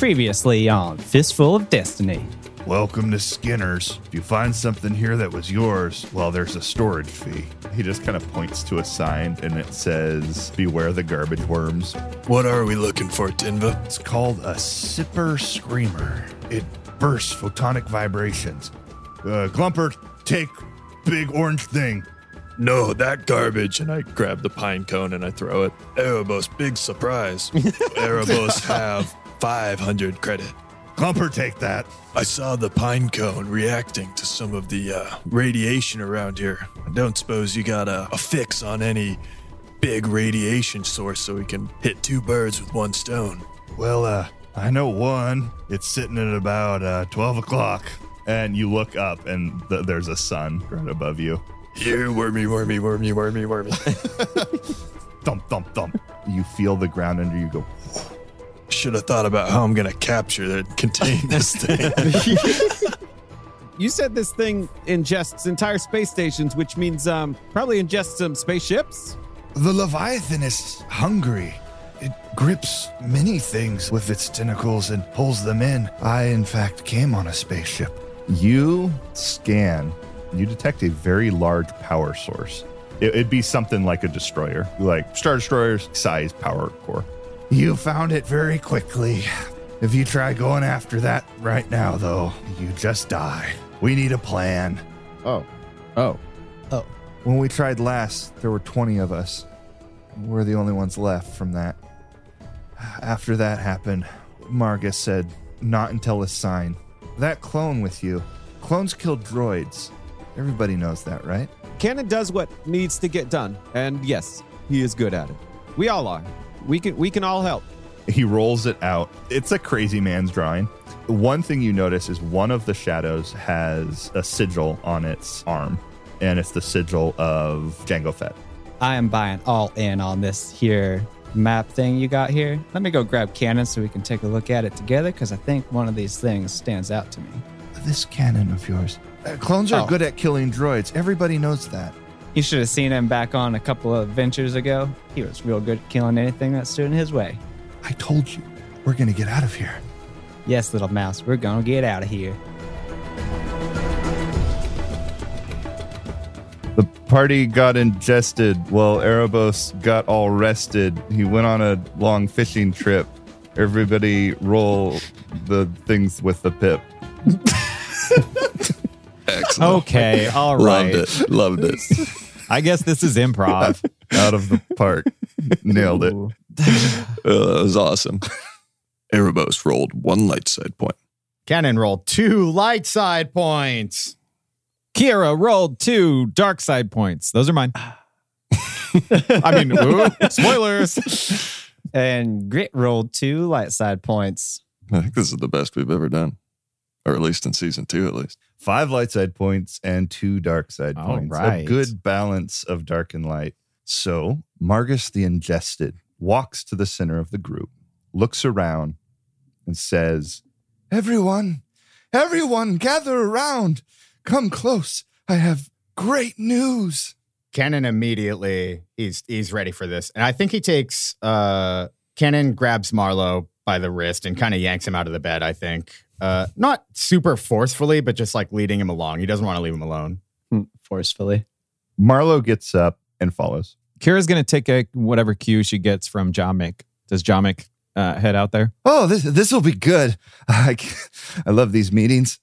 Previously on Fistful of Destiny. Welcome to Skinner's. If you find something here that was yours, well, there's a storage fee. He just kind of points to a sign and it says, Beware the garbage worms. What are we looking for, Tinva? It's called a Sipper Screamer. It bursts photonic vibrations. Uh, Glumper, take big orange thing. No, that garbage. And I grab the pine cone and I throw it. Erebos, big surprise. Erebos have 500 credit. Glumper, take that. I saw the pine cone reacting to some of the uh, radiation around here. I don't suppose you got a, a fix on any big radiation source so we can hit two birds with one stone. Well, uh, I know one. It's sitting at about uh, 12 o'clock. And you look up and th- there's a sun right above you. Here, wormy, wormy, wormy, wormy, wormy. Thump, thump, thump. You feel the ground under you go. Should have thought about how I'm going to capture and contain this thing. You said this thing ingests entire space stations, which means um, probably ingests some spaceships. The Leviathan is hungry. It grips many things with its tentacles and pulls them in. I, in fact, came on a spaceship. You scan, you detect a very large power source. It- It'd be something like a destroyer, like Star Destroyer's size power core. You found it very quickly. If you try going after that right now, though, you just die. We need a plan. Oh. Oh. Oh. When we tried last, there were 20 of us. We're the only ones left from that. After that happened, Margus said, not until a sign. That clone with you. Clones kill droids. Everybody knows that, right? Cannon does what needs to get done, and yes, he is good at it. We all are. We can we can all help. He rolls it out. It's a crazy man's drawing. One thing you notice is one of the shadows has a sigil on its arm, and it's the sigil of Jango Fett. I am buying all in on this here map thing you got here. Let me go grab Cannon so we can take a look at it together because I think one of these things stands out to me. This Cannon of yours. Uh, clones are Oh. good at killing droids. Everybody knows that. You should have seen him back on a couple of adventures ago. He was real good at killing anything that stood in his way. I told you, we're gonna get out of here. Yes, little mouse, we're gonna get out of here. The party got ingested while Erebos got all rested. He went on a long fishing trip. Everybody roll the things with the pip. Excellent. Okay, all right. Loved it. Loved it. I guess this is improv. Out of the park. Nailed it. Ooh. Uh, that was awesome. Erebos rolled one light side point. Cannon rolled two light side points. Kira rolled two dark side points. Those are mine. I mean, ooh, spoilers. And Grit rolled two light side points. I think this is the best we've ever done, or at least in season two, at least. Five light side points and two dark side All points. A good balance of dark and light. So Margus the Ingested walks to the center of the group, looks around, and says, Everyone, everyone, gather around. Come close. I have great news. Cannon immediately he's he's ready for this. And I think he takes uh Cannon grabs Marlowe by the wrist and kind of yanks him out of the bed, I think. Uh not super forcefully, but just like leading him along. He doesn't want to leave him alone. Forcefully. Marlowe gets up and follows. Kira's gonna take a whatever cue she gets from Jamik. Does Jamik uh, head out there? Oh, this this will be good. I, I love these meetings.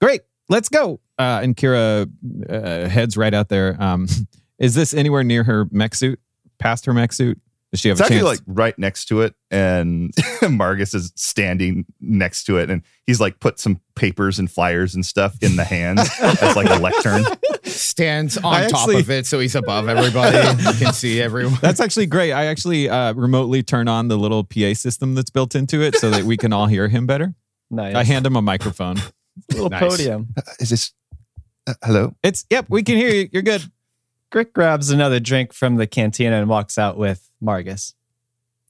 Great, let's go. Uh, and Kira uh, heads right out there. Um, is this anywhere near her mech suit? Past her mech suit? Does she have It's a actually chance? like right next to it, and Margus is standing next to it, and he's like put some papers and flyers and stuff in the hands as like a lectern. Stands on I top actually- of it so he's above everybody. you can see everyone. That's actually great. I actually uh, remotely turn on the little PA system that's built into it so that we can all hear him better. Nice. I hand him a microphone. little Nice. podium. Is this uh, hello? It's yep, we can hear you. You're good. Grit grabs another drink from the cantina and walks out with Margus.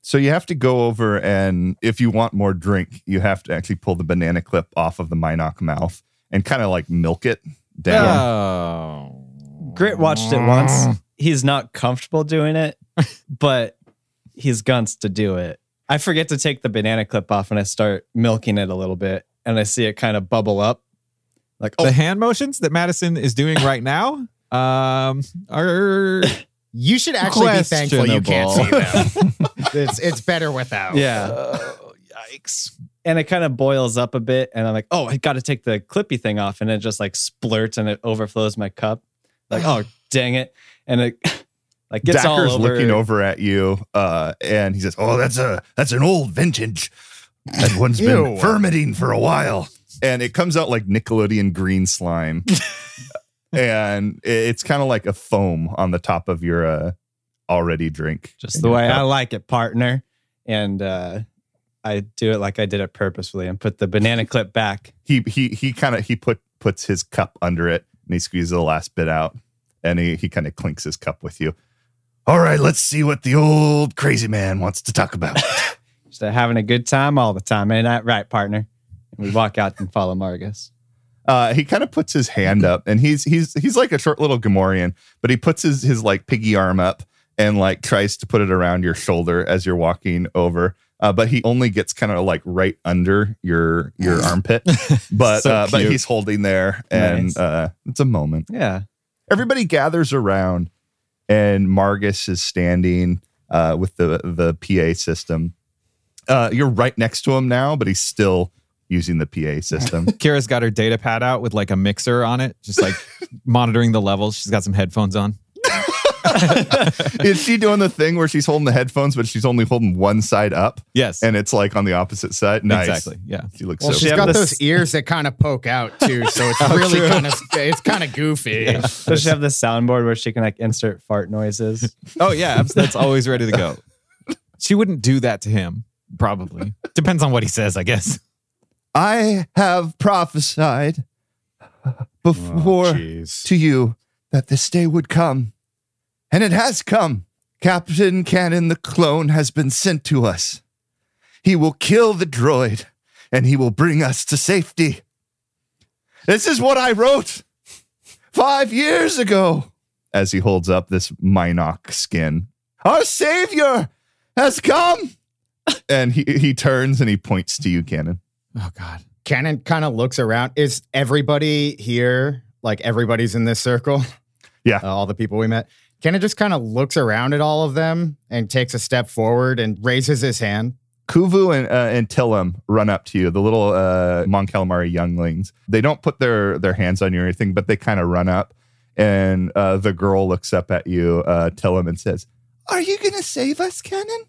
So you have to go over, and if you want more drink, you have to actually pull the banana clip off of the Mynock mouth and kind of like milk it down. Oh. Grit watched it once. He's not comfortable doing it, but he's guns to do it. I forget to take the banana clip off and I start milking it a little bit and I see it kind of bubble up. Like, oh, The hand motions that Madison is doing right now um, are You should actually be thankful you can't see them. it's it's better without. yeah. Oh, yikes. And it kind of boils up a bit. And I'm like, oh, I got to take the clippy thing off. And it just like splurts and it overflows my cup. Like, oh, dang it. And it like gets all Dacker's over. looking over at you, uh, and he says, "Oh, that's a that's an old vintage. That one's been fermenting for a while." And it comes out like Nickelodeon green slime, and it's kind of like a foam on the top of your uh, already drink. Just the way I like it, partner. And uh, I do it like I did it purposefully and put the banana clip back. He he he kind of he put puts his cup under it, and he squeezes the last bit out, and he he kind of clinks his cup with you. All right, let's see what the old crazy man wants to talk about. Just having a good time all the time. Ain't that right, partner? And we walk out and follow Margus. Uh, he kind of puts his hand up and he's he's he's like a short little Gamorrean, but he puts his his like piggy arm up and like tries to put it around your shoulder as you're walking over. Uh, but he only gets kind of like right under your your armpit. But So uh, but he's holding there and Nice. uh, it's a moment. Yeah. Everybody gathers around and Margus is standing uh, with the the PA system. Uh, you're right next to him now, but he's still using the PA system. Kira's got her data pad out with like a mixer on it, just like monitoring the levels. She's got some headphones on. is she doing the thing where she's holding the headphones, but she's only holding one side up, Yes. and it's like on the opposite side? Nice. Exactly. Yeah. She looks Well, so. she's have got this- those ears that kind of poke out too, so it's oh, really kind of it's kind of goofy. Does she have the soundboard where she can like insert fart noises? Oh yeah, abs- that's always ready to go. She wouldn't do that to him, probably. Depends on what he says, I guess. I have prophesied before oh, Jeez. to you that this day would come, and it has come. Captain Cannon the clone has been sent to us. He will kill the droid, and he will bring us to safety. This is what I wrote five years ago. As he holds up this Mynock skin, our savior has come. And he, he turns and he points to you, Cannon. Oh God. Cannon kind of looks around. Is everybody here? Like everybody's in this circle? Yeah. Uh, all the people we met. Cannon just kind of looks around at all of them and takes a step forward and raises his hand. Kuvu and, uh, and Tillum run up to you, the little uh, Mon Calamari younglings. They don't put their, their hands on you or anything, but they kind of run up. And uh, the girl looks up at you, uh, Tillum, and says, Are you going to save us, Cannon?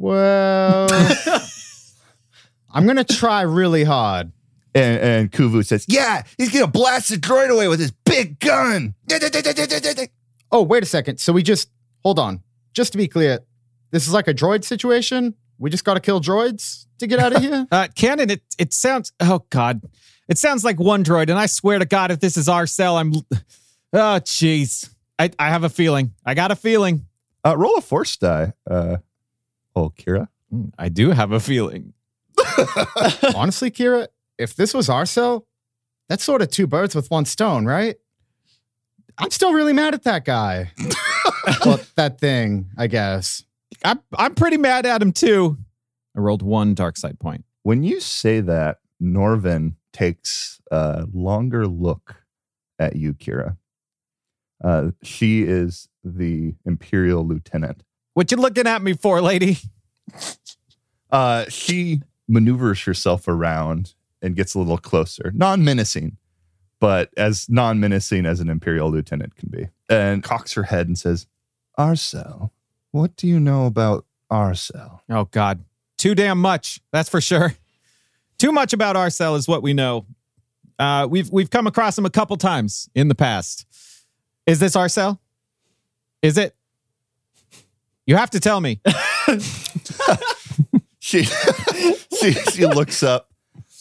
Well, I'm gonna try really hard. And, and Kuvu says, Yeah, he's going to blast the droid away with his big gun. Oh, wait a second. So we just hold on. Just to be clear, this is like a droid situation. We just got to kill droids to get out of here. Uh Cannon, it it sounds oh God. It sounds like one droid, and I swear to God, if this is Arcel, I'm oh jeez. I, I have a feeling. I got a feeling. Uh, roll a force die, uh, oh, Kira. Mm, I do have a feeling. Honestly, Kira, if this was Arcel, that's sort of two birds with one stone, right? I'm still really mad at that guy. well, that thing, I guess. I'm I'm pretty mad at him too. I rolled one dark side point. When you say that, Norvin takes a longer look at you, Kira. Uh, she is the Imperial Lieutenant. What you looking at me for, lady? Uh, she maneuvers herself around and gets a little closer, non menacing, but as non menacing as an Imperial Lieutenant can be, and cocks her head and says, Arcel, what do you know about Arcel? Oh God, too damn much. That's for sure. Too much about Arcel is what we know. Uh, we've we've come across him a couple times in the past. Is this Arcel? Is it? You have to tell me. she she she looks up.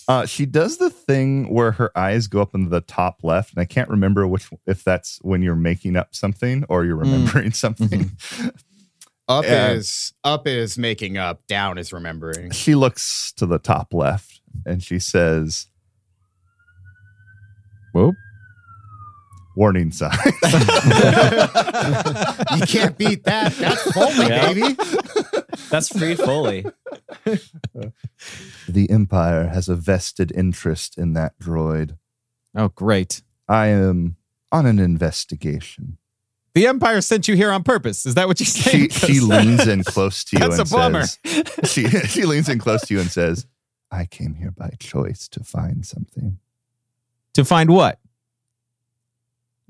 Uh, she does the thing where her eyes go up into the top left, and I can't remember which if that's when you're making up something or you're remembering something. Up Yeah. is up is making up, down is remembering. She looks to the top left and she says, Whoop. Warning sign. You can't beat that. That's Foley, Yeah. baby. That's free Foley. the Empire has a vested interest in that droid. Oh, great. I am on an investigation. The Empire sent you here on purpose. Is that what you're saying? She, she leans in close to you That's and a bummer. says, she, she leans in close to you and says, I came here by choice to find something. to find what?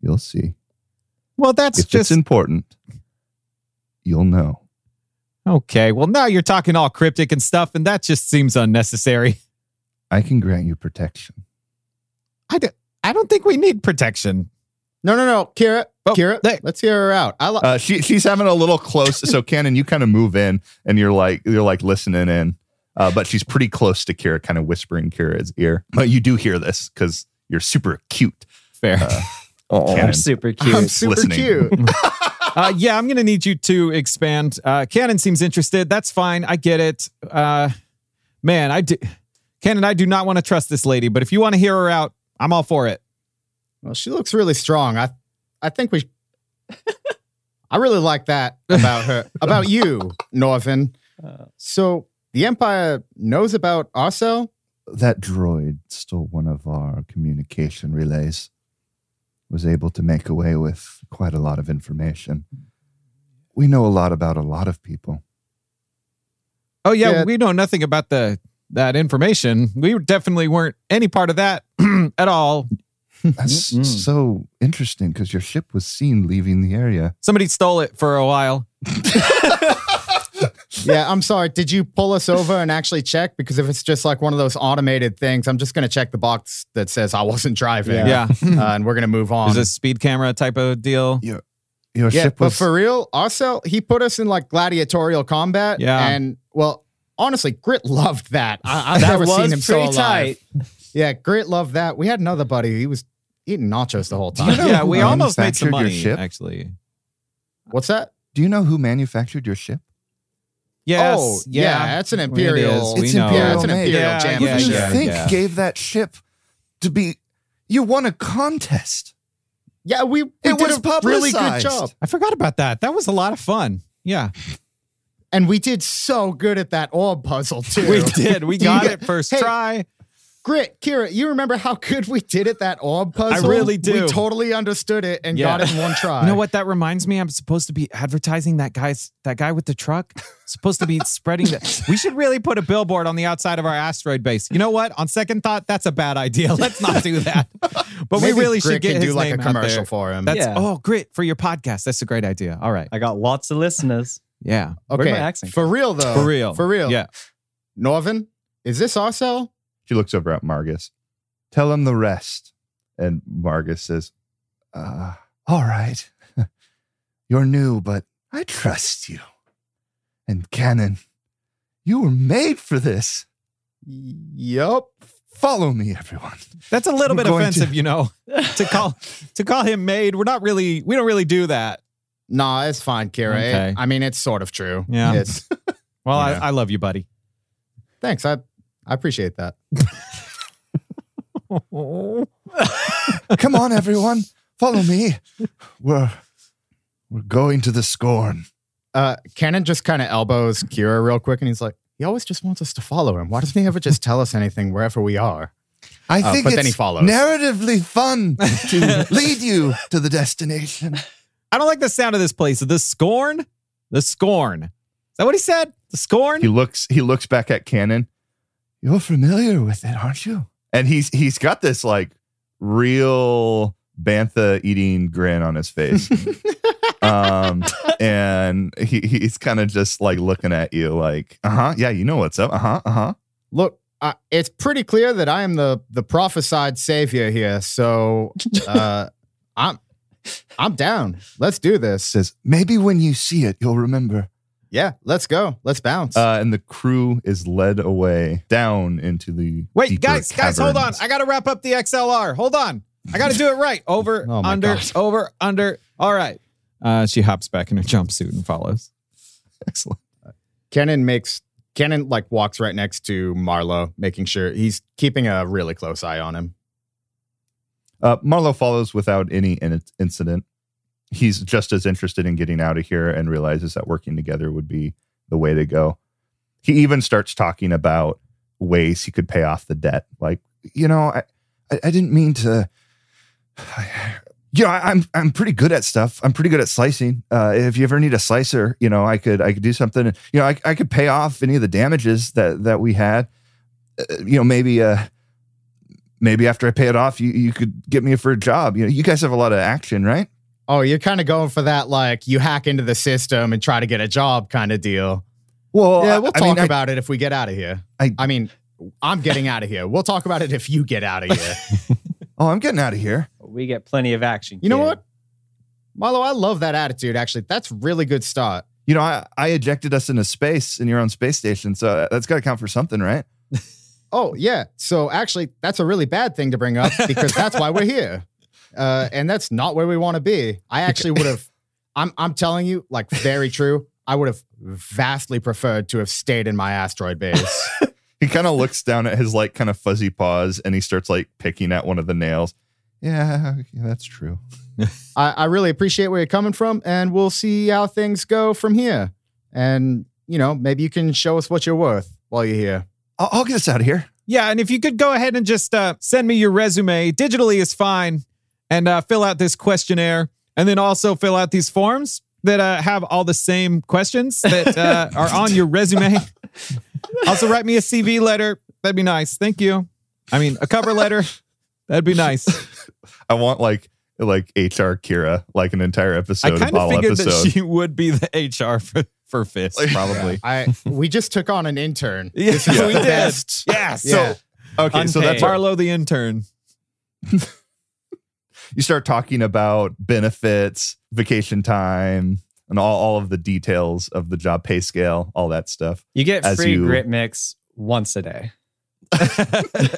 You'll see. Well, that's if just it's important, you'll know. okay. Well, now you're talking all cryptic and stuff, and that just seems unnecessary. I can grant you protection. I don't think we need protection. No, no, no. Kira, Oh, Kira, they- let's hear her out. I li- Uh, she she's having a little close. So Cannon, you kind of move in and you're like you're like listening in, uh, but she's pretty close to Kira, kind of whispering Kira's ear. But you do hear this because you're super cute. Fair. Uh, I'm super cute. I'm super listening. cute. uh, yeah, I'm going to need you to expand. Uh, Cannon seems interested. That's fine. I get it. Uh, man, I do. Cannon, I do not want to trust this lady, but if you want to hear her out, I'm all for it. Well, she looks really strong. I, I think we. I really like that about her, about you, Norvin. So the Empire knows about Arcel. that droid stole one of our communication relays. Was able to make away with quite a lot of information. We know a lot about a lot of people. Oh yeah, Yeah. we know nothing about the that information. We definitely weren't any part of that at all. That's Mm-mm. so interesting because your ship was seen leaving the area. Somebody stole it for a while. Yeah, I'm sorry. Did you pull us over and actually check? Because if it's just like one of those automated things, I'm just going to check the box that says I wasn't driving. Yeah, Uh, and we're going to move on. is a speed camera type of deal. Your yeah, ship but for real, Arcel, he put us in like gladiatorial combat. Yeah. And well, honestly, Grit loved that. I, I've That never seen was him so pretty alive. tight. Yeah, Grit loved that. We had another buddy. He was eating nachos the whole time. yeah, we almost made some money ship? actually. What's that? Do you know who manufactured your ship? Yes, oh, yeah, that's an imperial. It is. It's We know. Yeah, it's an Imperial imperial made. jam Who Yeah, do you yeah, think yeah. gave that ship to be? You won a contest. Yeah, we, we It did was a really good job. I forgot about that. That was a lot of fun. Yeah, And we did so good at that orb puzzle too. we did. We got get- it first Hey, try. Grit, Kira, you remember how good we did at that orb puzzle? I really do. We totally understood it and Yeah. got it in one try. You know what that reminds me? I'm supposed to be advertising that guy's that guy with the truck. supposed to be spreading that. We should really put a billboard on the outside of our asteroid base. You know what? On second thought, that's a bad idea. Let's not do that. But Maybe we really Grit should get can his do like name a commercial for him. That's Yeah. oh, grit for your podcast. That's a great idea. All right. I got lots of listeners. Yeah. Okay, my accent for real though. For real. For real. Yeah. Norvin, is this Arcel? She looks over at Margus. Tell him the rest. And Margus says, uh, All right. You're new, but I trust you. And Cannon, you were made for this. Yup. Follow me, everyone. That's a little We're bit offensive, to- you know, to call to call him maid. We're not really we don't really do that. Nah, it's fine, Kira. Okay. I mean, it's sort of true. Yeah. It's Well, Yeah. I, I love you, buddy. thanks. I I appreciate that. Come on, everyone. Follow me. We're we're going to the scorn. Uh Cannon just kind of elbows Kira real quick and he's like, he always just wants us to follow him. Why doesn't he ever just tell us anything wherever we are? I Oh, think but it's then he follows. narratively fun to lead you to the destination. I don't like the sound of this place. The scorn? The scorn. Is that what he said? The scorn? He looks he looks back at Cannon. You're familiar with it, aren't you? And he's he's got this like real bantha eating grin on his face. um and he, he's kind of just like looking at you like, uh-huh, yeah, you know what's up. Uh-huh, uh-huh. Look, uh, it's pretty clear that I am the the prophesied savior here. So uh, I'm I'm down. Let's do this. Says, maybe when you see it, you'll remember. Yeah, let's go. Let's bounce. Uh, and the crew is led away down into the Wait, deeper guys, guys, hold on. I got to wrap up the XLR. Hold on. I got to do it right. Over, Oh under, God. over, under. All right. Uh, she hops back in her jumpsuit and follows. Excellent. Cannon makes Cannon like walks right next to Marlowe, making sure he's keeping a really close eye on him. Uh, Marlowe follows without any in- incident. He's just as interested in getting out of here and realizes that working together would be the way to go. He even starts talking about ways he could pay off the debt. Like, you know, I, I, I didn't mean to. You know, I, I'm I'm pretty good at stuff. I'm pretty good at slicing. Uh, if you ever need a slicer, you know, I could I could do something. You know, I, I could pay off any of the damages that that we had. Uh, you know, maybe uh, maybe after I pay it off, you you could get me for a job. You know, you guys have a lot of action, right? Oh, you're kind of going for that, like you hack into the system and try to get a job kind of deal. Well, yeah, we'll I talk mean, I- about it if we get out of here. I- I mean, I'm getting out of here. We'll talk about it if you get out of here. oh, I'm getting out of here. We get plenty of action. You know what? Marlowe, I love that attitude, actually. That's really good start. You know, I, I ejected us into space in your own space station, so that's got to count for something, right? Oh, yeah. So actually, that's a really bad thing to bring up because that's why we're here. Uh, and that's not where we want to be. I actually would have, I'm, I'm telling you, like, very true. I would have vastly preferred to have stayed in my asteroid base. He kind of looks down at his like kind of fuzzy paws and he starts like picking at one of the nails. Yeah, yeah that's true. I, I really appreciate where you're coming from, and we'll see how things go from here. And, you know, maybe you can show us what you're worth while you're here. I'll, I'll get us out of here. Yeah, and if you could go ahead and just uh, send me your resume digitally is fine, and uh, fill out this questionnaire, and then also fill out these forms that uh, have all the same questions that uh, are on your resume. also, write me a CV letter. That'd be nice. Thank you. I mean, a cover letter. That'd be nice. I want like like HR Kira, like an entire episode, I kind of all figured episode. that she would be the HR for, for Fist, probably. I we just took on an intern. Yeah, we did. best. Yes. Yeah. okay, so that's Unpaid. Marlowe the intern. You start talking about benefits, vacation time, and all, all of the details of the job pay scale, all that stuff. You get free you- grit mix once a day.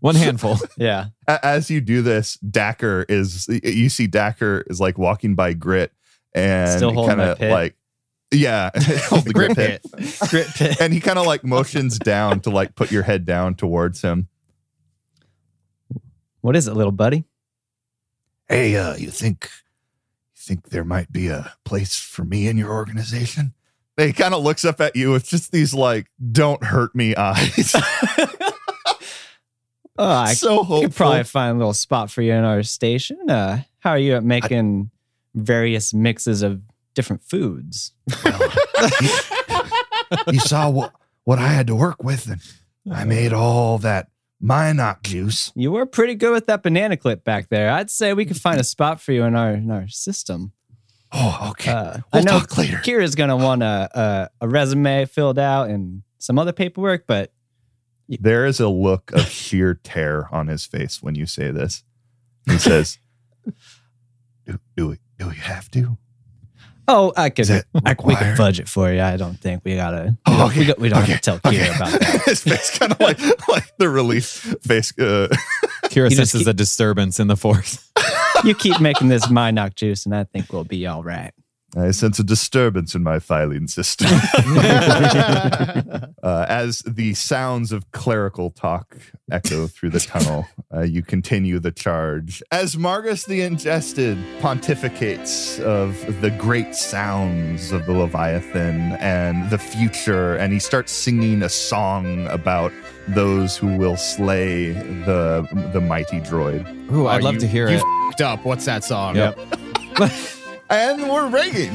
One handful. Yeah. As you do this, Dacker is you see Dacker is like walking by Grit and kind of like yeah, hold the Grit pit. Grit pit. and he kind of like motions down to like put your head down towards him. What is it, little buddy? Hey, uh, you think you think there might be a place for me in your organization? He kind of looks up at you with just these like "don't hurt me" eyes. Oh, I so hopeful. could probably find a little spot for you in our station. Uh, how are you at making various mixes of different foods? you saw what what I had to work with, and I made all that Mynock juice. You were pretty good with that banana clip back there. I'd say we could find a spot for you in our in our system. Oh, okay. Uh, we'll I know talk later. Kira's gonna want a, a a resume filled out and some other paperwork, but There is a look of sheer terror on his face when you say this. He says, "Do do we do we have to?" Oh, I can. Is I, we can required? fudge it for you. I don't think we gotta. We Oh, don't, okay. we don't, we don't Okay. have to tell Kira Okay. about that. his face kind of like like the relief face. Uh, Kira You just senses keep- a disturbance in the force. You keep making this Mynock juice, and I think we'll be all right. I sense a disturbance in my filing system. uh, as the sounds of clerical talk echo through the tunnel, uh, you continue the charge. As Margus the Ingested pontificates of the great sounds of the Leviathan and the future, and he starts singing a song about those who will slay the the mighty droid. Ooh, I'd Oh, love you- to hear you it. Fucked up. What's that song? Yep. And we're ringing.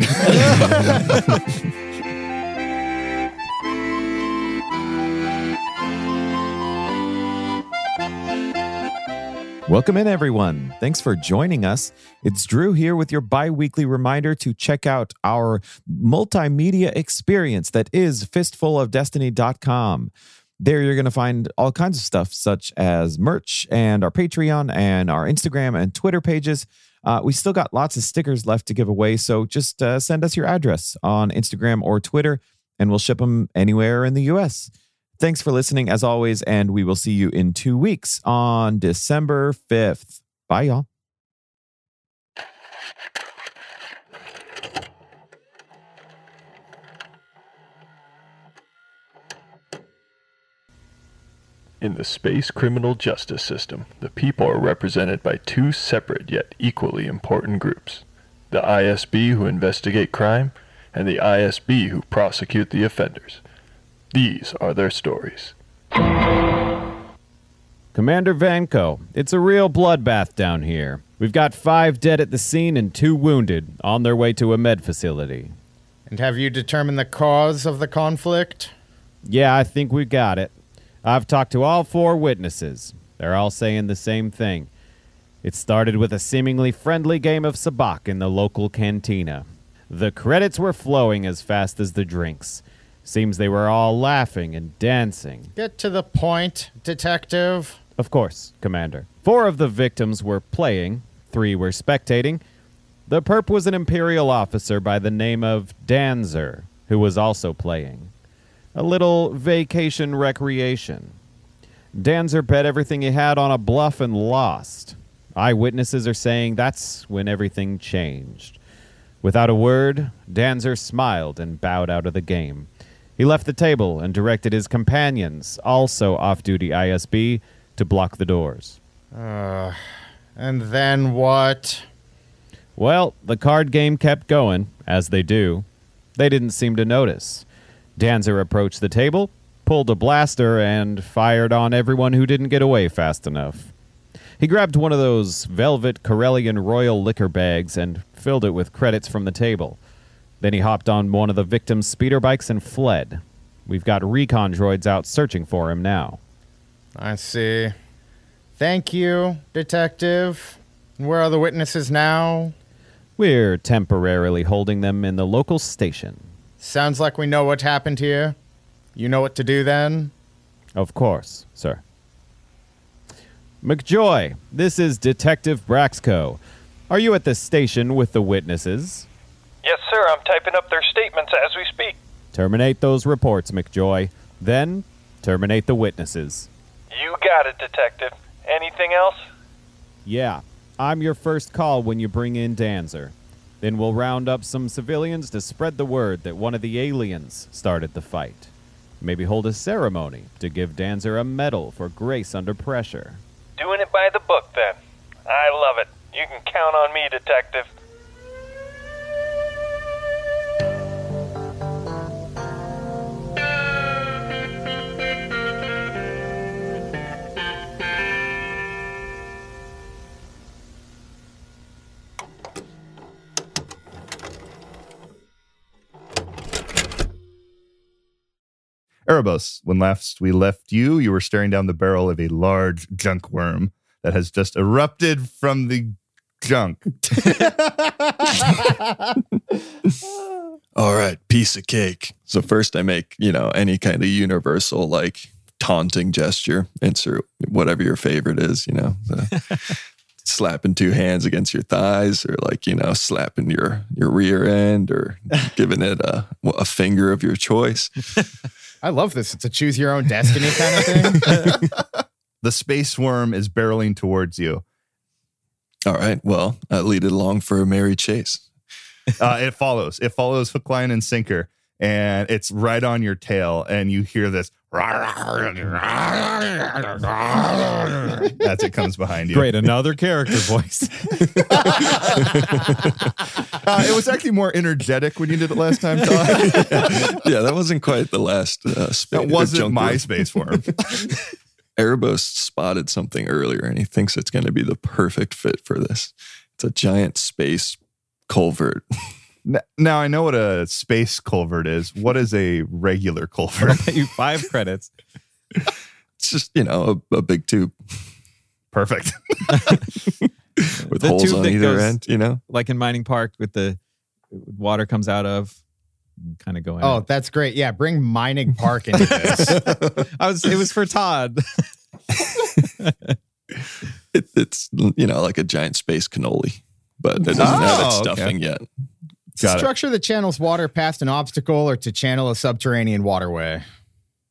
Welcome in, everyone. Thanks for joining us. It's Drew here with your bi weekly reminder to check out our multimedia experience that is fistfulofdestiny.com. There, you're going to find all kinds of stuff, such as merch and our Patreon and our Instagram and Twitter pages. Uh, we still got lots of stickers left to give away, so just uh, send us your address on Instagram or Twitter, and we'll ship them anywhere in the US. Thanks for listening as always, and we will see you in two weeks on December 5th. Bye, y'all. In the space criminal justice system, the people are represented by two separate yet equally important groups the ISB who investigate crime, and the ISB who prosecute the offenders. These are their stories. Commander Vanko, it's a real bloodbath down here. We've got five dead at the scene and two wounded on their way to a med facility. And have you determined the cause of the conflict? Yeah, I think we got it. I've talked to all four witnesses. They're all saying the same thing. It started with a seemingly friendly game of sabacc in the local cantina. The credits were flowing as fast as the drinks. Seems they were all laughing and dancing. Get to the point, detective. Of course, Commander. Four of the victims were playing, three were spectating. The perp was an Imperial officer by the name of Danzer, who was also playing. A little vacation recreation. Danzer bet everything he had on a bluff and lost. Eyewitnesses are saying that's when everything changed. Without a word, Danzer smiled and bowed out of the game. He left the table and directed his companions, also off duty ISB, to block the doors. Uh, and then what? Well, the card game kept going, as they do. They didn't seem to notice. Danzer approached the table, pulled a blaster, and fired on everyone who didn't get away fast enough. He grabbed one of those velvet Corellian royal liquor bags and filled it with credits from the table. Then he hopped on one of the victim's speeder bikes and fled. We've got recon droids out searching for him now. I see. Thank you, detective. Where are the witnesses now? We're temporarily holding them in the local station. Sounds like we know what happened here. You know what to do then? Of course, sir. McJoy, this is Detective Braxco. Are you at the station with the witnesses? Yes, sir. I'm typing up their statements as we speak. Terminate those reports, McJoy. Then terminate the witnesses. You got it, Detective. Anything else? Yeah, I'm your first call when you bring in Danzer. Then we'll round up some civilians to spread the word that one of the aliens started the fight. Maybe hold a ceremony to give Danzer a medal for grace under pressure. Doing it by the book, then. I love it. You can count on me, Detective. Erebos, when last we left you, you were staring down the barrel of a large junk worm that has just erupted from the junk. All right, piece of cake. So first I make, you know, any kind of universal like taunting gesture, insert whatever your favorite is, you know. the slapping two hands against your thighs or like, you know, slapping your your rear end or giving it a a finger of your choice. I love this. It's a choose your own destiny kind of thing. the space worm is barreling towards you. All right, well, I lead it along for a merry chase. Uh, it follows. It follows hook, line, and sinker, and it's right on your tail. And you hear this as it comes behind you. Great, another character voice. Uh, it was actually more energetic when you did it last time, Todd. yeah, that wasn't quite the last uh, spa- that wasn't junk my worm. space worm. Erebos spotted something earlier and he thinks it's going to be the perfect fit for this. It's a giant space culvert. N- Now I know what a space culvert is. What is a regular culvert? I'll Pay you five credits. It's just, you know, a, a big tube Perfect. with The holes tube on either goes- end, you know? Like in Mining Park with the water comes out of kind of going. oh, out. that's great. Yeah, bring Mining Park into this. I was it was for Todd. It, it's, you know, like a giant space cannoli, but it doesn't oh, have its Oh, okay. stuffing yet. Got it. Structure that channels water past an obstacle or to channel a subterranean waterway.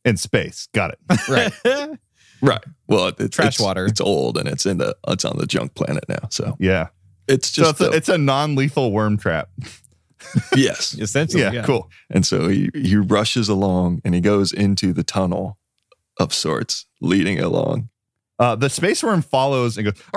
In space. Got it. Right. Right. Well, it, it's, Trash it's- water. It's old and it's in the, it's on the junk planet now. So Yeah. it's So just, it's a, it's a non-lethal worm trap. yes. Essentially, Yeah, yeah. cool. And so he, he rushes along and he goes into the tunnel of sorts leading along. Uh, the space worm follows and goes.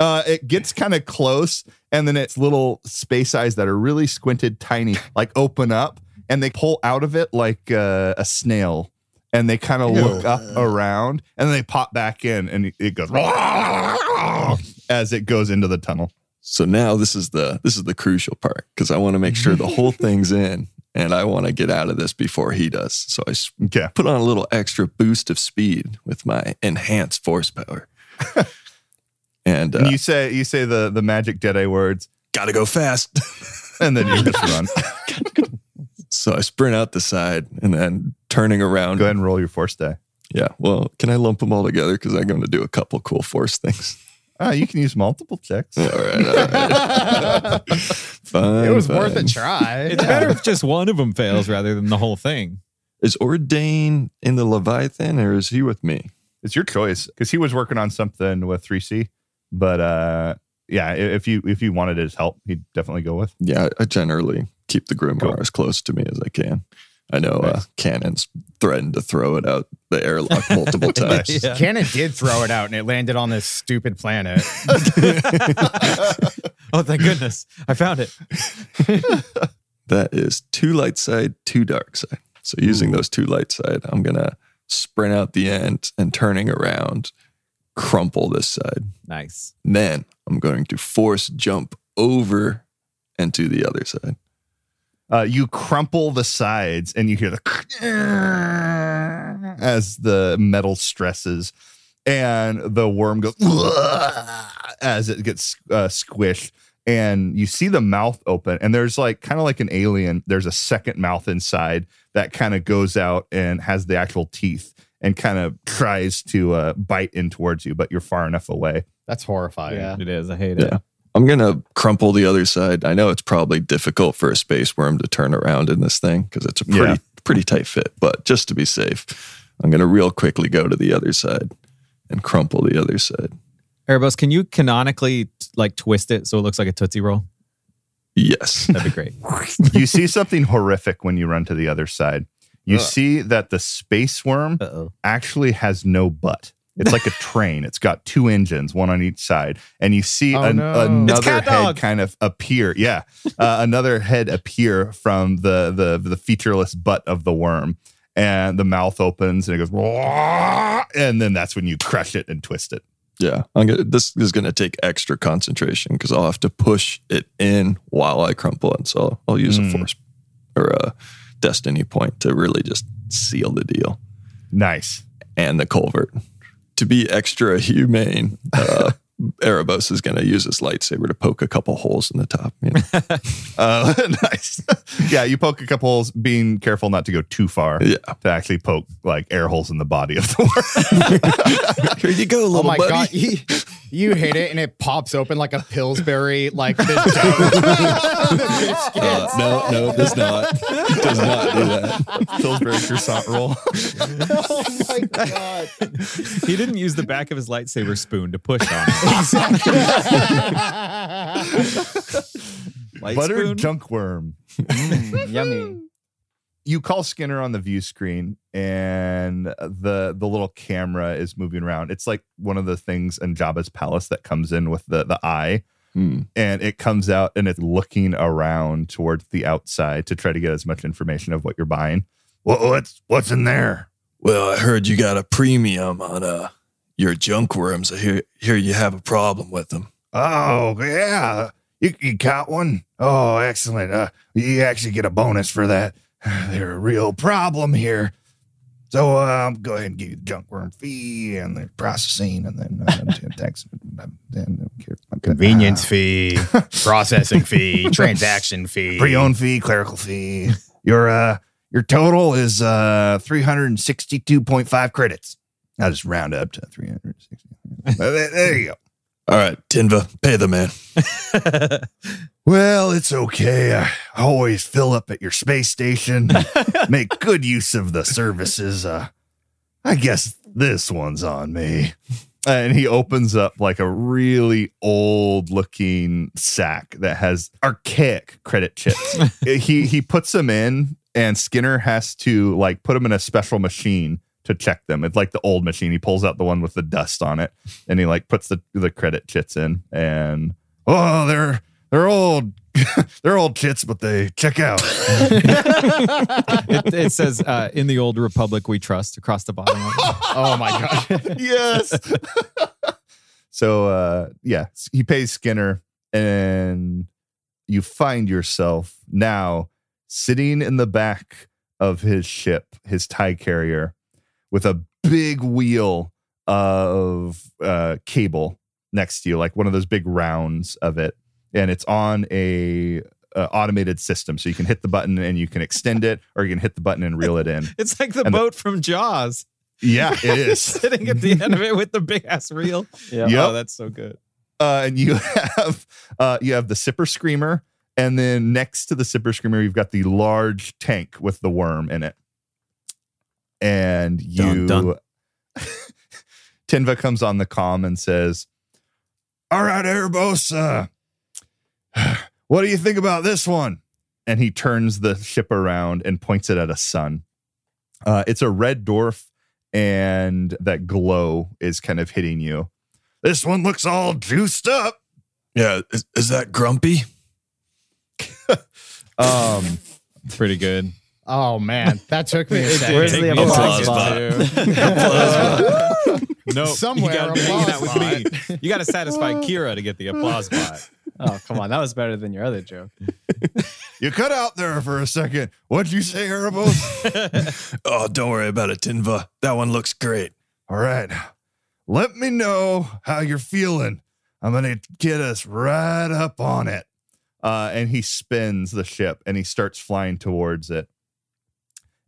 uh, it gets kind of close, and then its little space eyes that are really squinted, tiny, like open up, and they pull out of it like uh, a snail, and they kind of look up around, and then they pop back in, and it goes as it goes into the tunnel. So now this is the this is the crucial part because I want to make sure the whole thing's in and I want to get out of this before he does. So I Okay. put on a little extra boost of speed with my enhanced force power. and uh, And you say you say the the magic Jedi words, gotta go fast. and then you just run. so I sprint out the side and then turning around. Go ahead and roll your force die. Yeah. Well, can I lump them all together? Because I'm going to do a couple cool force things. Ah, you can use multiple checks. All right. All right. fine. It was worth a try. It's better if just one of them fails rather than the whole thing. Is Ordain in the Leviathan or is he with me? It's your choice because he was working on something with 3C, but uh, yeah, if you if you wanted his help, he'd definitely go with. Yeah, I generally keep the Grimoire Cool. as close to me as I can. I know uh, Nice. Cannon's threatened to throw it out the airlock multiple times. Yeah. Cannon did throw it out and it landed on this stupid planet. Oh, thank goodness. I found it. That is two light side, two dark side. So using those two light side, I'm gonna sprint out the end and turning around, crumple this side. Nice. Then I'm going to force jump over and to the other side. Uh, you crumple the sides, and you hear the as the metal stresses, and the worm goes as it gets uh, squished. And you see the mouth open, and there's like kind of like an alien. There's a second mouth inside that kind of goes out and has the actual teeth and kind of tries to uh, bite in towards you, but you're far enough away. That's horrifying. Yeah. It is. I hate it. Yeah. I'm gonna crumple the other side. I know it's probably difficult for a space worm to turn around in this thing because it's a pretty Yeah. pretty tight fit. But just to be safe, I'm gonna real quickly go to the other side and crumple the other side. Erebos, can you canonically like twist it so it looks like a Tootsie Roll? Yes. That'd be great. you see something horrific when you run to the other side. You see that the space worm Uh-oh. actually has no butt. It's like a train. It's got two engines, one on each side, and you see Oh, an- no. Another head Dog. kind of appear. Yeah, uh, another head appear from the the the featureless butt of the worm, and the mouth opens and it goes, "Wah!" and then that's when you crush it and twist it. Yeah. I'm gonna this is gonna take extra concentration because I'll have to push it in while I crumple it. So I'll use Mm. a force or a destiny point to really just seal the deal. Nice. and the culvert. To be extra humane, uh, Erebos is going to use his lightsaber to poke a couple holes in the top. you know? Uh, nice. yeah, you poke a couple holes, being careful not to go too far. Yeah. To actually poke like air holes in the body of the worm. Here you go, little Oh my buddy. god, you, you hit it and it pops open like a Pillsbury, like the, the. Uh, no, no, it does not. It does not do that. Pillsbury croissant roll. oh my god. He didn't use the back of his lightsaber spoon to push on it. Light Buttered spoon? junk worm. Mm, yummy. You call Skinner on the view screen, and the the little camera is moving around. It's like one of the things in Jabba's palace that comes in with the the eye, Hmm. and it comes out and it's looking around towards the outside to try to get as much information of what you're buying. What, what's what's in there? Well, I heard you got a premium on uh your junk worms. I hear hear you have a problem with them. Oh yeah, you, you caught one. Oh, excellent. Uh, you actually get a bonus for that. They're a real problem here. So uh, I'll go ahead and give you the junk worm fee and the processing, and then uh, tax. Then Convenience fee, processing fee, transaction fee. pre-owned fee, clerical fee. Your uh, your total is uh, three hundred and sixty-two point five credits. I'll just round up to three hundred sixty. there, there you go. All right, Tinva, pay the man. Well, it's okay. I always fill up at your space station. Make good use of the services. Uh, I guess this one's on me. And he opens up like a really old looking sack that has archaic credit chips. he he puts them in and Skinner has to like put them in a special machine to check them. It's like the old machine. He pulls out the one with the dust on it, and he like puts the the credit chits in, and oh, they're they're old. they're old chits, but they check out. It, it says, uh, "In the old republic, we trust." Across the bottom. Oh my god. yes. so uh yeah, he pays Skinner and you find yourself now sitting in the back of his ship, his tie carrier, with a big wheel of uh cable next to you, like one of those big rounds of it. And it's on a uh, automated system. So you can hit the button and you can extend it, or you can hit the button and reel it in. It's like the And the- boat from Jaws. Yeah, it is. sitting at the end of it with the big ass reel. Yeah. Yep. Oh, that's so good. uh, and you have uh, you have the sipper screamer, and then next to the sipper screamer, you've got the large tank with the worm in it. And you, Dun, dun. Tinva comes on the comm and says, "All right, Erebos, uh, what do you think about this one?" And he turns the ship around and points it at a sun. Uh, it's a red dwarf, and that glow is kind of hitting you. This one looks all juiced up. Yeah, is, is that Grumpy? Um, Pretty good. Oh man, that took me a second. Where's the Take me applause applause bot? No, Somewhere you gotta be hanging applause with me. You got to satisfy Kira to get the applause bot. Oh, come on. That was better than your other joke. you cut out there for a second. What'd you say, Erebos? Oh, don't worry about it, Tinva. That one looks great. All right. Let me know how you're feeling. I'm going to get us right up on it. Uh, and he spins the ship and he starts flying towards it.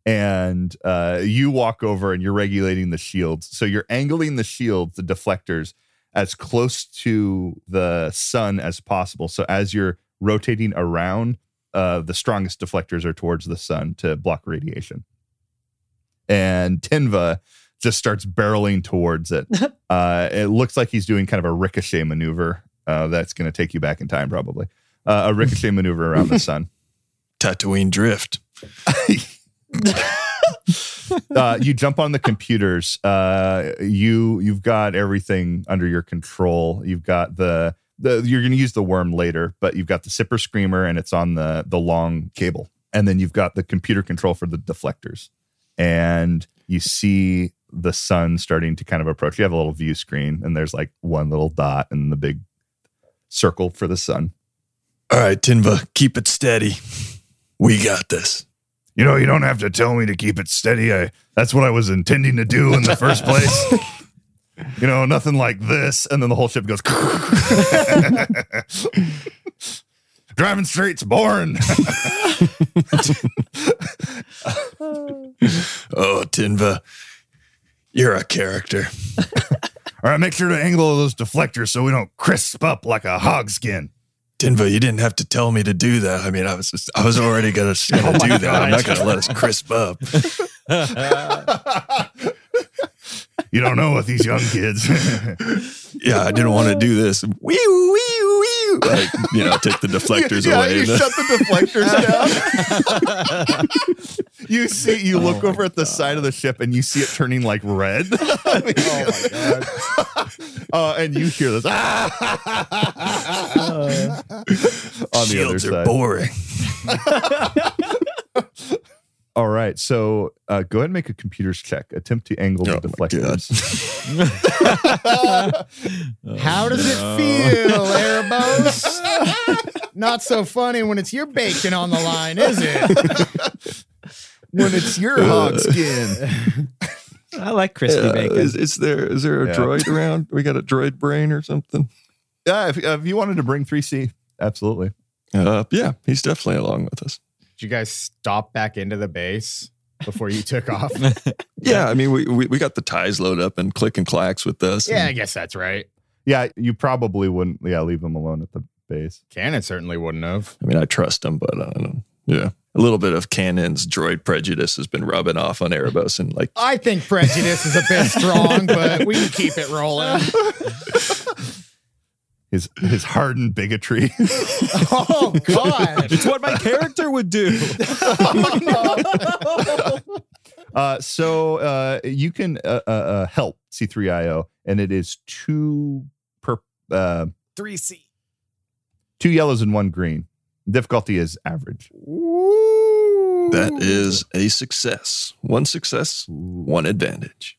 And uh, you walk over and you're regulating the shields. So you're angling the shields, the deflectors, as close to the sun as possible. So as you're rotating around, uh, the strongest deflectors are towards the sun to block radiation. And Tinva just starts barreling towards it. uh, it looks like he's doing kind of a ricochet maneuver. Uh, that's going to take you back in time, probably. Uh, a ricochet maneuver around the sun. Tatooine Drift. uh, you jump on the computers. Uh, you you've got everything under your control. You've got the the you're going to use the worm later, but you've got the sipper screamer and it's on the the long cable, and then you've got the computer control for the deflectors, and you see the sun starting to kind of approach. You have a little view screen, and there's like one little dot and the big circle for the sun. All right, Tinva, keep it steady. We got this. You know, you don't have to tell me to keep it steady. I that's what I was intending to do in the first place. you know, nothing like this. And then the whole ship goes Driving straight's boring. Oh, Tinva, you're a character. All right, make sure to angle those deflectors so we don't crisp up like a hog skin. Tinva, you didn't have to tell me to do that. I mean, I was just, I was already gonna, gonna oh do that. I'm not gonna let us crisp up. You don't know with these young kids. Yeah, I didn't want to do this. Wee wee wee. Like, you know, take the deflectors yeah, away. You shut the deflectors down. you see, you look over at the side of the ship and you see it turning like red. oh my god! uh, and you hear this on the other Shields are side. boring. All right, so uh, go ahead and make a computer's check. Attempt to angle the Oh my deflectors. How does it feel, Erebos? Not so funny when it's your bacon on the line, is it? when it's your hog skin. I like crispy Uh, bacon. is, is there is there a Yeah. droid around? We got a droid brain or something? Yeah, if, if you wanted to bring 3C, absolutely. Uh, yeah, he's definitely along with us. Did you guys stop back into the base before you took off? Yeah, I mean, we, we we got the ties loaded up and click and clacks with us. yeah, I guess that's right. Yeah, you probably wouldn't. Yeah, leave them alone at the base. Cannon certainly wouldn't have. I mean, I trust him, but uh, I don't. Yeah, a little bit of Cannon's droid prejudice has been rubbing off on Erebos, and like, I think prejudice is a bit strong, but we can keep it rolling. his his hardened bigotry. Oh God! It's what my character would do. Uh, so uh, you can uh, uh, uh, help C3IO, and it is two per uh, Three C. two yellows and one green. Difficulty is average. That is a success. One success, one advantage.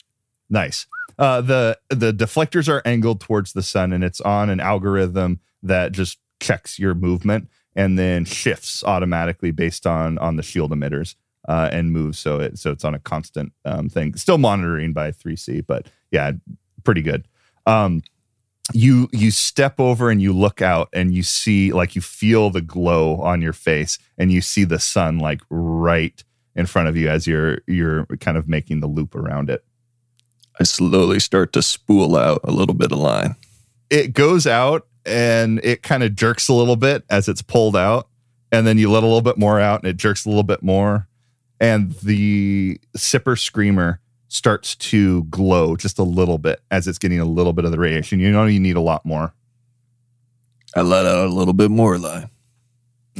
Nice. Uh, the the deflectors are angled towards the sun, and it's on an algorithm that just checks your movement and then shifts automatically based on on the shield emitters uh, and moves. So it so it's on a constant um, thing. Still monitoring by 3C, but yeah, pretty good. Um, you you step over and you look out and you see like you feel the glow on your face and you see the sun like right in front of you as you're you're kind of making the loop around it. I slowly start to spool out a little bit of line. it goes out and it kind of jerks a little bit as it's pulled out and then you let a little bit more out and it jerks a little bit more and the sipper screamer starts to glow just a little bit as it's getting a little bit of the radiation. You know you need a lot more. I let out a little bit more line.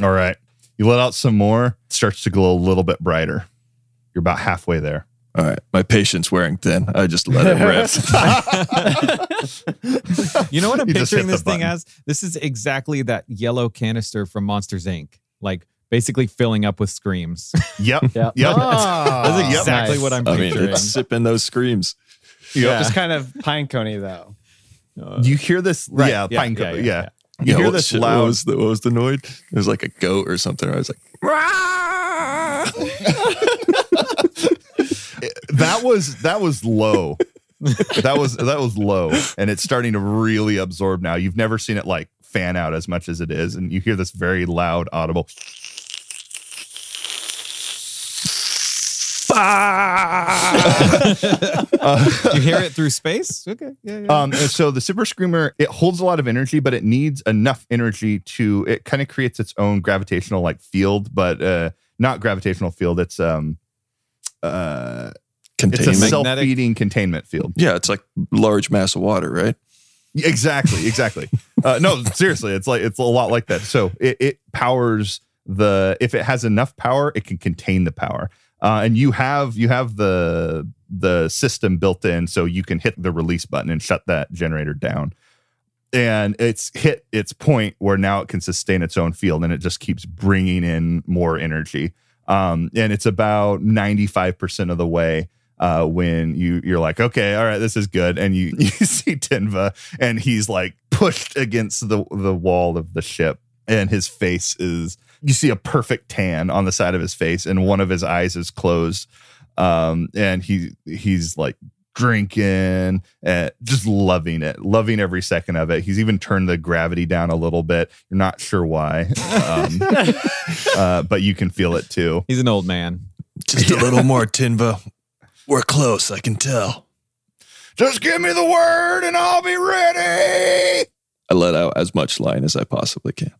all right. You let out some more it starts to glow a little bit brighter. You're about halfway there All right, my patience wearing thin. I just let it rip. You know what I'm You picturing this thing as? This is exactly that yellow canister from Monsters Inc. Like basically filling up with screams. yep yep. yep Ah. That's exactly Nice. what I'm I mean, picturing. it's sipping those screams. Yeah. Just kind of pine coney though. you hear this Right. yeah, Yeah, pine yeah, yeah, yeah, yeah. you Yeah, hear this shit, loud What was, the, what was the noise? It was like a goat or something. I was like, that was that was low. that was that was low, and it's starting to really absorb now. You've never seen it like fan out as much as it is, and you hear this very loud, audible. you hear it through space? Okay. Yeah, yeah. Um, so the super screamer it holds a lot of energy, but it needs enough energy to it kind of creates its own gravitational like field, but uh, not gravitational field. It's um, uh, it's a containment. self-feeding containment field. yeah, it's like large mass of water, right? Exactly, exactly. uh, no, seriously, it's like it's a lot like that. So it, it powers the if it has enough power, it can contain the power. Uh, and you have you have the the system built in, so you can hit the release button and shut that generator down. And it's hit its point where now it can sustain its own field, and it just keeps bringing in more energy. Um, and it's about ninety five percent of the way uh, when you you're like, okay, all right, this is good, and you you see Tinva, and he's like pushed against the the wall of the ship, and his face is you see a perfect tan on the side of his face, and one of his eyes is closed, um, and he he's like drinking and just loving it loving every second of it he's even turned the gravity down a little bit you're not sure why um, uh, but you can feel it too He's an old man. Just a little more, Tinva. We're close, I can tell. Just give me the word and I'll be ready. I let out as much line as I possibly can.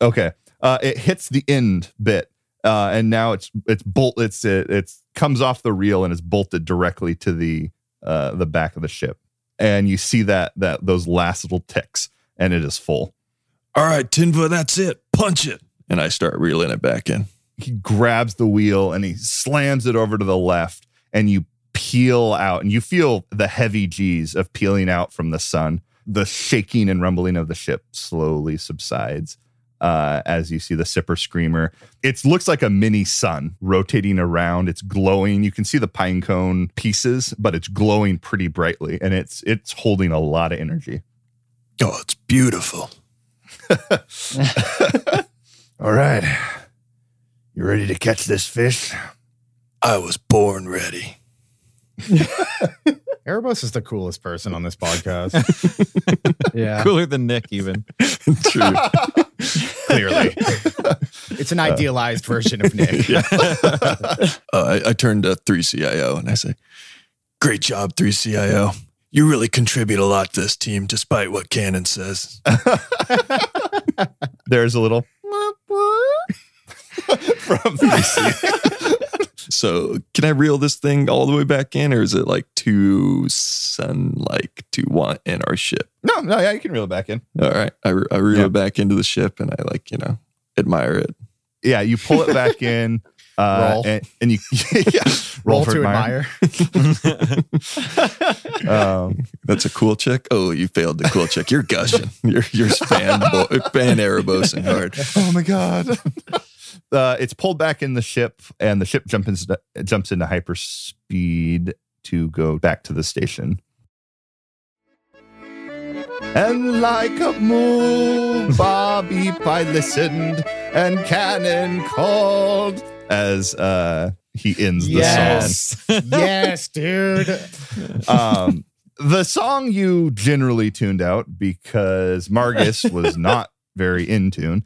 Okay. Uh, it hits the end bit, uh, and now it's it's bolt. It's it it's comes off the reel and is bolted directly to the uh, the back of the ship, and you see that that those last little ticks, and it is full. All right, Tinva, that's it. Punch it. And I start reeling it back in. He grabs the wheel and he slams it over to the left, and you peel out, and you feel the heavy G's of peeling out from the sun. The shaking and rumbling of the ship slowly subsides. uh, as you see the Sipper Screamer. It looks like a mini sun rotating around. It's glowing. You can see the pine cone pieces, but it's glowing pretty brightly, and it's it's holding a lot of energy. Oh, it's beautiful. All right, you ready to catch this fish? I was born ready. Erebos is the coolest person on this podcast. Yeah. Cooler than Nick, even. True. Clearly, it's an idealized version of Nick. Uh, I, I turned to 3CIO and I say, Great job, 3CIO. You really contribute a lot to this team, despite what Cannon says. There's a little from 3C. So can I reel this thing all the way back in, or is it like too sun-like to want in our ship? No, no, yeah, you can reel it back in. All right, I, re- I reel Yeah. it back into the ship, and I like you know admire it. Yeah, you pull it back in. Uh, Roll. And, and you yeah, Roll, for to admire. Um, That's a cool check. Oh, you failed the cool check. You're gushing. You're you're fan fan Erebosing hard. oh my god. Uh, it's pulled back in the ship, and the ship jumps into jumps into hyperspeed to go back to the station. And like a moon, Bobby, I listened, and Cannon called as uh, he ends the song. yes, dude. um, the song you generally tuned out because Margus was not very in tune.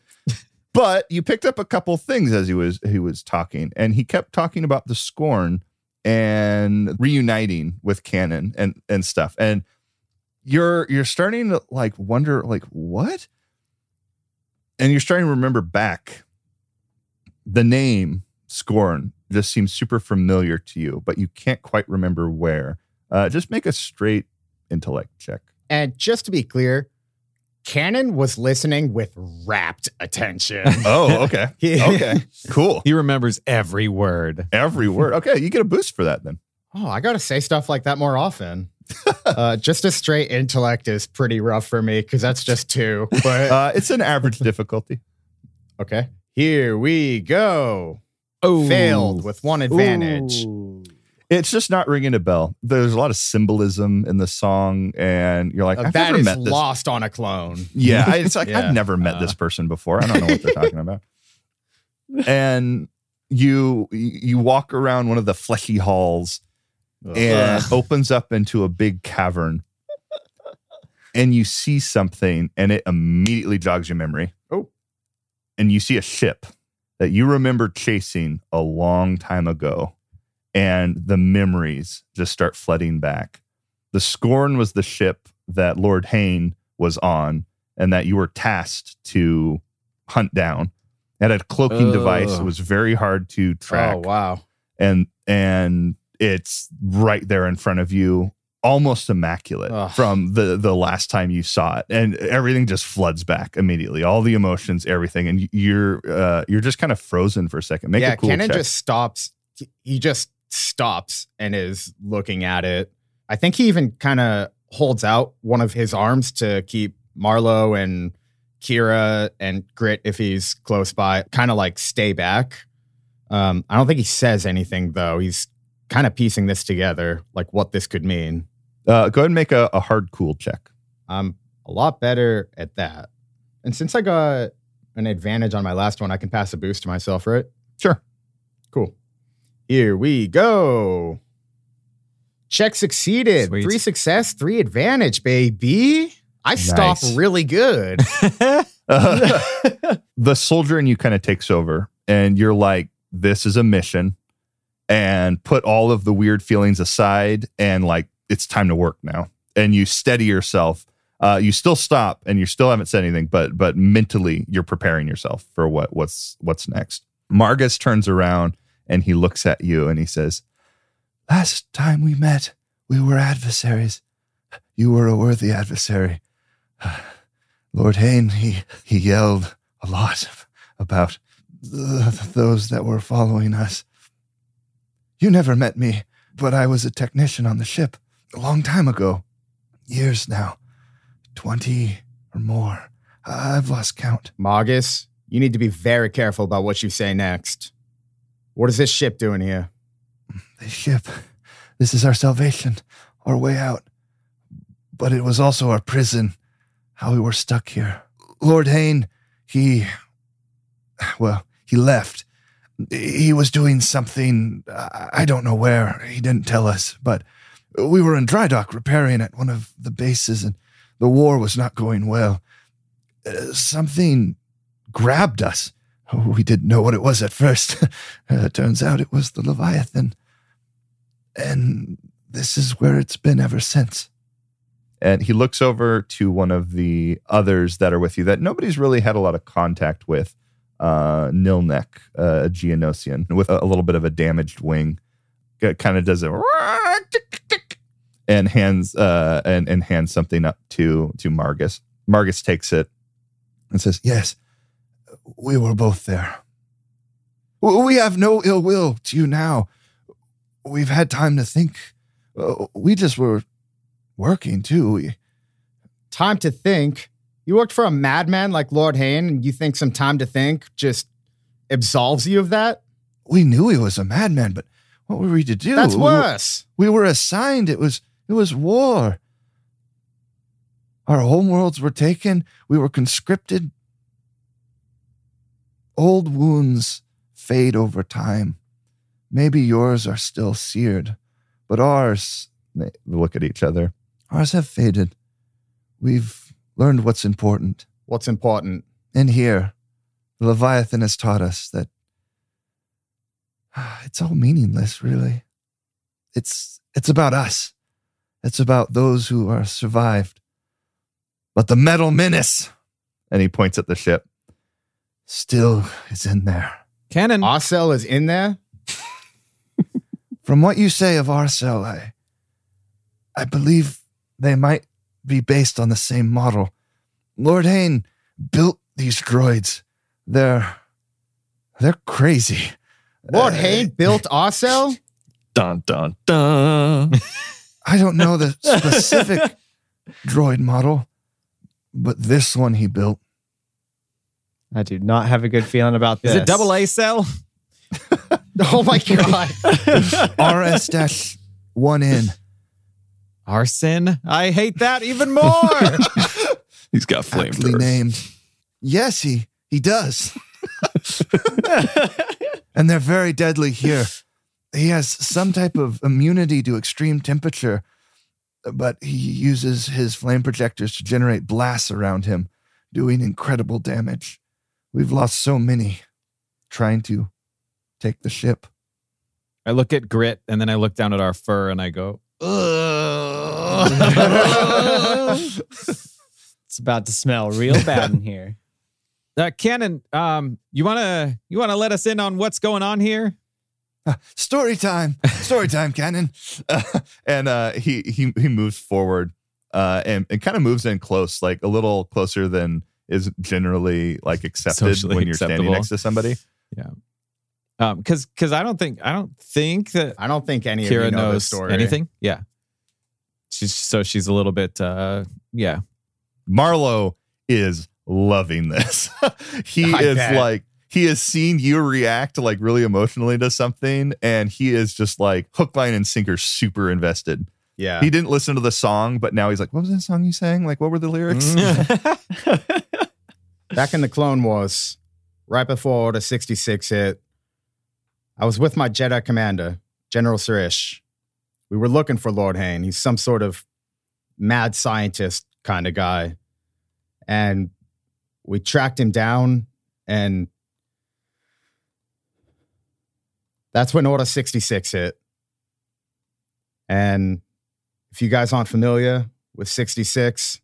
But you picked up a couple things as he was he was talking, and he kept talking about the scorn and reuniting with Cannon and and stuff. And you're you're starting to like wonder like what? And you're starting to remember back the name Scorn just seems super familiar to you, but you can't quite remember where. Uh, just make a straight intellect check. And just to be clear, Cannon was listening with rapt attention. Oh, okay. He- Okay. Cool. He remembers every word. Every word. Okay, you get a boost for that then. Oh, I gotta say stuff like that more often. uh, just a straight intellect is pretty rough for me because that's just two. But Uh, it's an average difficulty. okay, here we go. Oh, Failed with one advantage. It's just not ringing a bell. There's a lot of symbolism in the song, and you're like, Uh, I've that never is met this. lost on a clone. Yeah, I- it's like Yeah. I've never met this person before. I don't know what they're talking about. And you you walk around one of the fleshy halls and opens up into a big cavern. And you see something and it immediately jogs your memory. Oh. And you see a ship that you remember chasing a long time ago. And the memories just start flooding back. The Scorn was the ship that Lord Hain was on and that you were tasked to hunt down. It had a cloaking device. It was very hard to track Oh wow. and and it's right there in front of you almost immaculate Ugh. from the the last time you saw it and everything just floods back immediately all the emotions everything and you're uh you're just kind of frozen for a second make yeah, a cool Cannon check. just stops. He just stops and is looking at it. I think he even kind of holds out one of his arms to keep Marlowe and Kira and Grit, if he's close by, kind of like stay back. Um, I don't think he says anything though. He's kind of piecing this together, like what this could mean. uh go ahead and make a, a hard cool check I'm a lot better at that. And since I got an advantage on my last one, I can pass a boost to myself, right? sure Cool. Here we go. Check succeeded. Sweet. Three success, three advantage, baby. I stop really good. Uh, the soldier in you kind of takes over and you're like this is a mission and put all of the weird feelings aside and like it's time to work now and you steady yourself uh, you still stop and you still haven't said anything but but mentally you're preparing yourself for what what's what's next margus turns around and he looks at you and he says last time we met we were adversaries you were a worthy adversary Lord Hain, he, he yelled a lot about th- those that were following us. You never met me, but I was a technician on the ship a long time ago. Years now. 20 or more. I've lost count. Margus, you need to be very careful about what you say next. What is this ship doing here? This ship. This is our salvation, our way out. But it was also our prison, how we were stuck here. Lord Hain, he. Well, he left. He was doing something, I don't know where. He didn't tell us, but we were in dry dock repairing at one of the bases, and the war was not going well. Uh, something grabbed us. We didn't know what it was at first. uh, turns out it was the Leviathan. And this is where it's been ever since. And he looks over to one of the others that are with you that nobody's really had a lot of contact with uh, Nilnek, uh, a Geonosian, with a, a little bit of a damaged wing. Kind of does a and hands uh, and and hands something up to to Margus. Margus takes it and says, "Yes, we were both there. We have no ill will to you now. We've had time to think. Uh, We just were working too. We, Time to think. You worked for a madman like Lord Hain, and you think some time to think just absolves you of that? we knew he was a madman, but what were we to do? That's We were- worse. We were assigned. It was it was war. Our homeworlds were taken. We were conscripted. Old wounds fade over time. Maybe yours are still seared, but ours, they look at each other. Ours have faded. We've learned what's important. What's important? And here, the Leviathan has taught us that it's all meaningless, really. It's it's about us. It's about those who are survived. But the metal menace, and he points at the ship, still is in there. Cannon. Arcel is in there? From what you say of Arcel, I, I believe they might be based on the same model. Lord Hain built these droids. They're they're crazy. Lord Uh, Hain built Arcel? Dun dun dun. I don't know the specific droid model, but this one he built. I do not have a good feeling about this. Is it double A cell? Oh my god. RS dash 1N. Arson. I hate that even more. He's got aptly flamethrowers. named. Yes, he he does. and they're very deadly here. He has some type of immunity to extreme temperature, but he uses his flame projectors to generate blasts around him, doing incredible damage. We've lost so many trying to take the ship. I look at Grit and then I look down at our fur and I go, It's about to smell real bad in here. uh, Cannon, um, you wanna you wanna let us in on what's going on here? story time story time cannon uh, and uh he he he moves forward uh and, and kind of moves in close like a little closer than is generally like accepted Socially when you're standing next to somebody Yeah. Um, because because I don't think I don't think that I don't think any of you know knows this story. anything. Yeah. She's so she's a little bit uh yeah. marlowe is loving this he I is bet. like he has seen you react like really emotionally to something and he is just like hook line and sinker super invested Yeah. he didn't listen to the song but now he's like what was that song you sang like what were the lyrics Back in the Clone Wars, right before Order 66 hit, I was with my Jedi commander, General Sirish. We were looking for Lord Hain. He's some sort of mad scientist kind of guy. And we tracked him down, and that's when Order 66 hit. And if you guys aren't familiar with 66,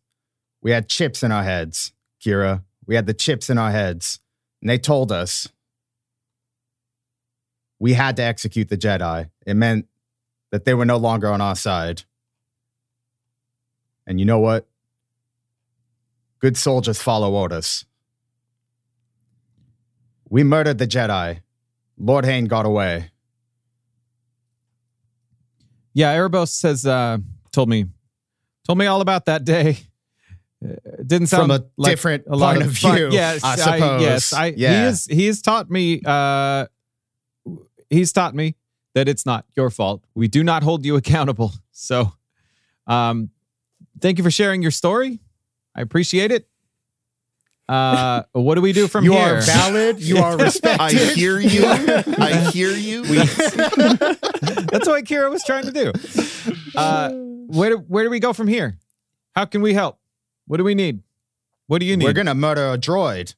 we had chips in our heads, Kira. We had the chips in our heads, and they told us we had to execute the Jedi. It meant that they were no longer on our side. And you know what? Good soldiers follow orders. We murdered the Jedi. Lord Hain got away. Yeah, Erebos has uh told me told me all about that day. Uh, It didn't sound From sound a like different a lot point of of fun. view, Yes, I suppose. yes, I, he is. He has taught me. Uh, he's taught me that it's not your fault. We do not hold you accountable. So, um, thank you for sharing your story. I appreciate it. Uh, what do we do from you here? are valid. You are respected. I hear you. I hear you. That's what Kira was trying to do. Uh, where do, where do we go from here? How can we help? What do we need? What do you need? We're gonna murder a droid.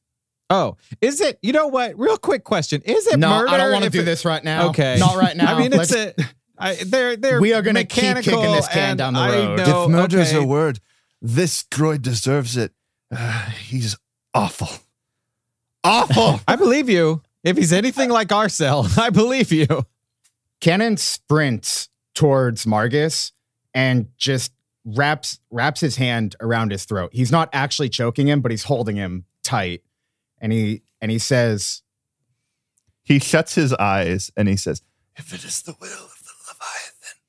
oh, is it? You know what? Real quick question: Is it No, murder? I don't want to do it- this right now. Okay, not right now. I mean, it's Let's- a. I, they're they're. We are gonna keep kicking this can down the road. know, if murder's okay. a word, this droid deserves it. Uh, he's awful. awful. I believe you. If he's anything like Arcel, I believe you. Cannon sprints towards Margus and just wraps wraps his hand around his throat. He's not actually choking him, but he's holding him tight. And he and he says, He shuts his eyes and he says, If it is the will of the Leviathan.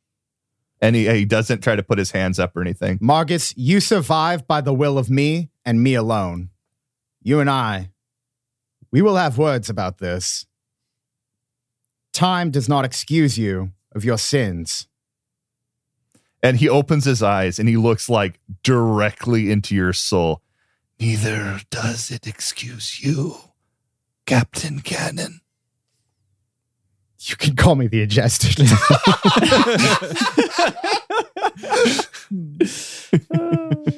And he, he doesn't try to put his hands up or anything. Margus, you survive by the will of me and me alone. You and I, we will have words about this. Time does not excuse you of your sins. And he opens his eyes and he looks like directly into your soul. Neither does it excuse you, Captain Cannon. You can call me the adjusted.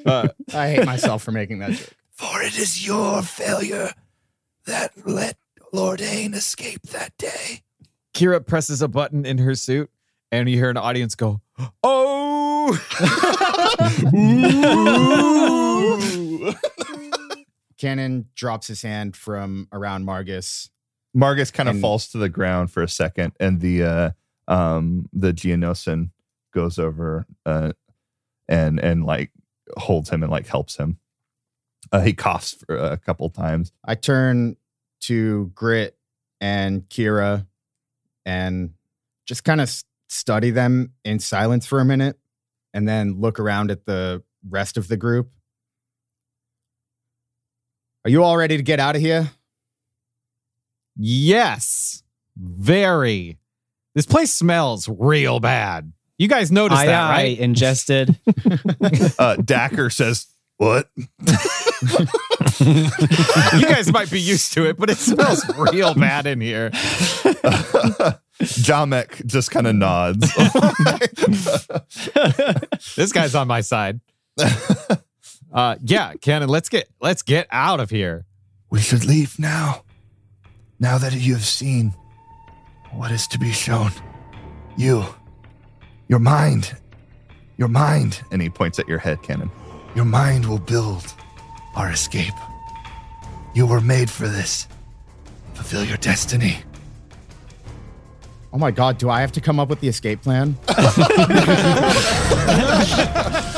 Uh, I hate myself for making that joke. For it is your failure that let Lord Hain escape that day. Kira presses a button in her suit, and you hear an audience go, "Oh!" Cannon drops his hand from around Margus. Margus kind of And- falls to the ground for a second, and the uh, um, the Geonosian goes over uh, and and like holds him and like helps him. Uh, he coughs for a couple times. I turn to Grit and Kira and just kind of study them in silence for a minute and then look around at the rest of the group. Are you all ready to get out of here? yes, very. This place smells real bad. You guys noticed I, that, I right? ingested. Uh, Dacker says, "What?" you guys might be used to it, but it smells real bad in here. Jamek just kind of nods. This guy's on my side. Uh, yeah, Cannon, let's get let's get out of here. we should leave now. Now that you have seen what is to be shown, you, your mind, your mind, and he points at your head, Cannon. Your mind will build our escape. You were made for this. Fulfill your destiny. Oh my God, do I have to come up with the escape plan?